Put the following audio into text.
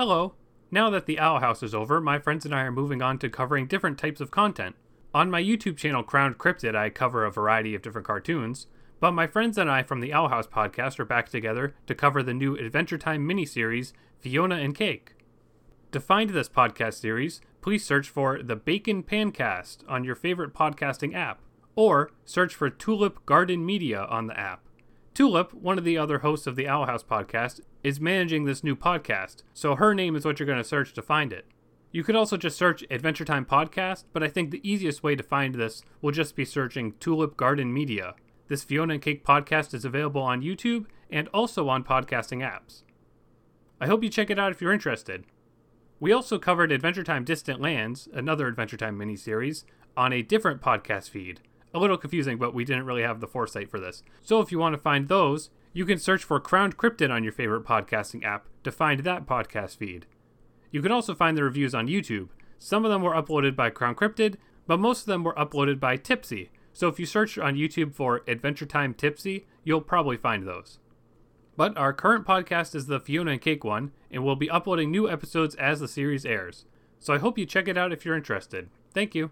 Hello. Now that the Owl House is over, my friends and I are moving on to covering different types of content. On my YouTube channel, Crowned Cryptid, I cover a variety of different cartoons, but my friends and I from the Owl House podcast are back together to cover the new Adventure Time miniseries, Fionna and Cake. To find this podcast series, please search for the Bacon Pancast on your favorite podcasting app, or search for Tulip Garden Media on the app. Tulip, one of the other hosts of the Owl House podcast, is managing this new podcast, so her name is what you're going to search to find it. You could also just search Adventure Time Podcast, but I think the easiest way to find this will just be searching Tulip Garden Media. This Fionna and Cake podcast is available on YouTube and also on podcasting apps. I hope you check it out if you're interested. We also covered Adventure Time Distant Lands, another Adventure Time miniseries, on a different podcast feed. A little confusing, but we didn't really have the foresight for this. So if you want to find those, you can search for Crowned Cryptid on your favorite podcasting app to find that podcast feed. You can also find the reviews on YouTube. Some of them were uploaded by Crown Cryptid, but most of them were uploaded by Tipsy. So if you search on YouTube for Adventure Time Tipsy, you'll probably find those. But our current podcast is the Fionna and Cake one, and we'll be uploading new episodes as the series airs. So I hope you check it out if you're interested. Thank you.